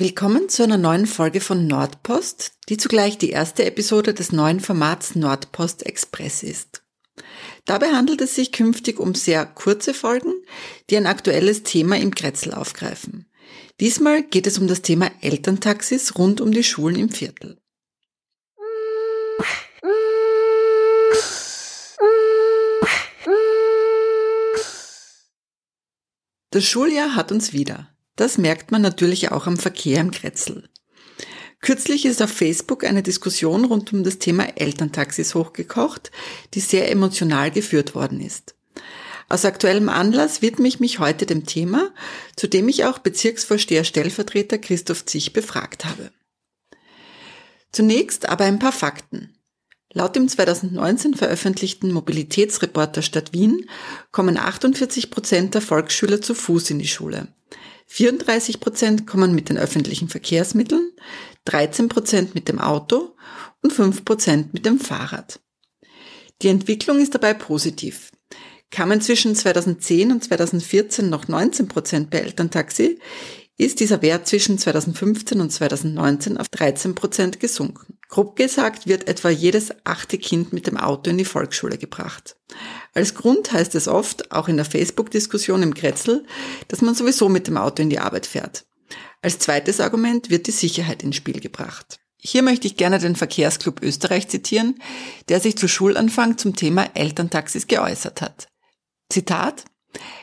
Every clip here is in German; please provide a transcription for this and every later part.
Willkommen zu einer neuen Folge von Nordpost, die zugleich die erste Episode des neuen Formats Nordpost Express ist. Dabei handelt es sich künftig um sehr kurze Folgen, die ein aktuelles Thema im Kretzel aufgreifen. Diesmal geht es um das Thema Elterntaxis rund um die Schulen im Viertel. Das Schuljahr hat uns wieder. Das merkt man natürlich auch am Verkehr im Kretzel. Kürzlich ist auf Facebook eine Diskussion rund um das Thema Elterntaxis hochgekocht, die sehr emotional geführt worden ist. Aus aktuellem Anlass widme ich mich heute dem Thema, zu dem ich auch Bezirksvorsteher Stellvertreter Christoph Zich befragt habe. Zunächst aber ein paar Fakten. Laut dem 2019 veröffentlichten Mobilitätsreport der Stadt Wien kommen 48 Prozent der Volksschüler zu Fuß in die Schule. 34 Prozent kommen mit den öffentlichen Verkehrsmitteln, 13 Prozent mit dem Auto und 5 Prozent mit dem Fahrrad. Die Entwicklung ist dabei positiv. Kamen zwischen 2010 und 2014 noch 19 Prozent bei Elterntaxi, ist dieser Wert zwischen 2015 und 2019 auf 13 Prozent gesunken. Grob gesagt wird etwa jedes achte Kind mit dem Auto in die Volksschule gebracht. Als Grund heißt es oft, auch in der Facebook-Diskussion im Kretzel, dass man sowieso mit dem Auto in die Arbeit fährt. Als zweites Argument wird die Sicherheit ins Spiel gebracht. Hier möchte ich gerne den Verkehrsclub Österreich zitieren, der sich zu Schulanfang zum Thema Elterntaxis geäußert hat. Zitat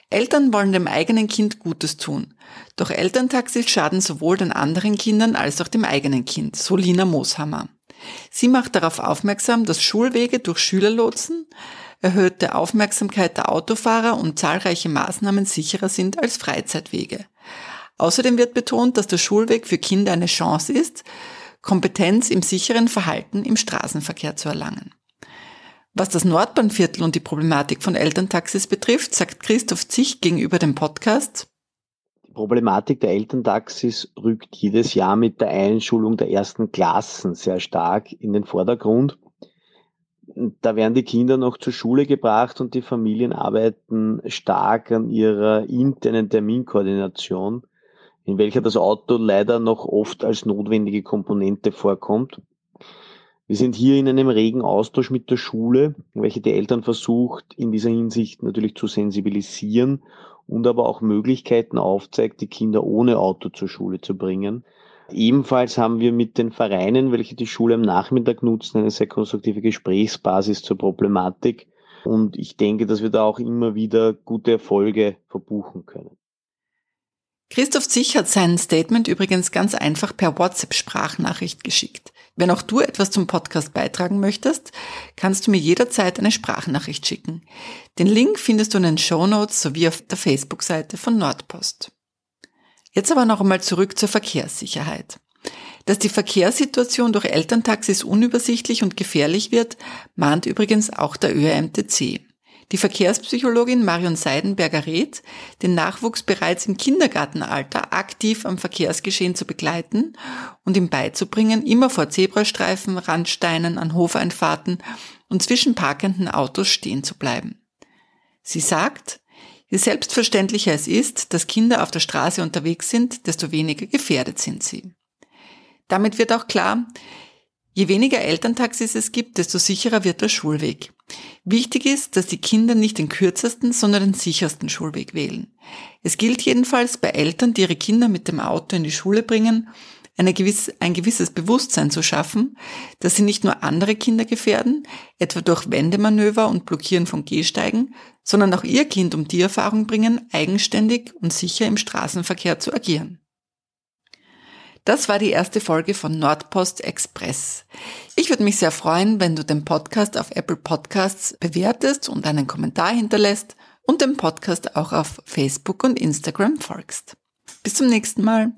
Eltern wollen dem eigenen Kind Gutes tun. Doch Elterntaxis schaden sowohl den anderen Kindern als auch dem eigenen Kind, so Lina Mooshammer. Sie macht darauf aufmerksam, dass Schulwege durch Schülerlotsen, erhöhte Aufmerksamkeit der Autofahrer und zahlreiche Maßnahmen sicherer sind als Freizeitwege. Außerdem wird betont, dass der Schulweg für Kinder eine Chance ist, Kompetenz im sicheren Verhalten im Straßenverkehr zu erlangen. Was das Nordbahnviertel und die Problematik von Elterntaxis betrifft, sagt Christoph Zich gegenüber dem Podcast, Problematik der Elterntaxis rückt jedes Jahr mit der Einschulung der ersten Klassen sehr stark in den Vordergrund. Da werden die Kinder noch zur Schule gebracht und die Familien arbeiten stark an ihrer internen Terminkoordination, in welcher das Auto leider noch oft als notwendige Komponente vorkommt. Wir sind hier in einem regen Austausch mit der Schule, welche die Eltern versucht, in dieser Hinsicht natürlich zu sensibilisieren und aber auch Möglichkeiten aufzeigt, die Kinder ohne Auto zur Schule zu bringen. Ebenfalls haben wir mit den Vereinen, welche die Schule am Nachmittag nutzen, eine sehr konstruktive Gesprächsbasis zur Problematik. Und ich denke, dass wir da auch immer wieder gute Erfolge verbuchen können. Christoph Zich hat sein Statement übrigens ganz einfach per WhatsApp-Sprachnachricht geschickt. Wenn auch du etwas zum Podcast beitragen möchtest, kannst du mir jederzeit eine Sprachnachricht schicken. Den Link findest du in den Show Notes sowie auf der Facebook-Seite von Nordpost. Jetzt aber noch einmal zurück zur Verkehrssicherheit. Dass die Verkehrssituation durch Elterntaxis unübersichtlich und gefährlich wird, mahnt übrigens auch der ÖRMTC. Die Verkehrspsychologin Marion Seidenberger rät, den Nachwuchs bereits im Kindergartenalter aktiv am Verkehrsgeschehen zu begleiten und ihm beizubringen, immer vor Zebrastreifen, Randsteinen, an Hofeinfahrten und zwischen parkenden Autos stehen zu bleiben. Sie sagt, je selbstverständlicher es ist, dass Kinder auf der Straße unterwegs sind, desto weniger gefährdet sind sie. Damit wird auch klar, Je weniger Elterntaxis es gibt, desto sicherer wird der Schulweg. Wichtig ist, dass die Kinder nicht den kürzesten, sondern den sichersten Schulweg wählen. Es gilt jedenfalls bei Eltern, die ihre Kinder mit dem Auto in die Schule bringen, gewisse, ein gewisses Bewusstsein zu schaffen, dass sie nicht nur andere Kinder gefährden, etwa durch Wendemanöver und Blockieren von Gehsteigen, sondern auch ihr Kind um die Erfahrung bringen, eigenständig und sicher im Straßenverkehr zu agieren. Das war die erste Folge von Nordpost Express. Ich würde mich sehr freuen, wenn du den Podcast auf Apple Podcasts bewertest und einen Kommentar hinterlässt und dem Podcast auch auf Facebook und Instagram folgst. Bis zum nächsten Mal.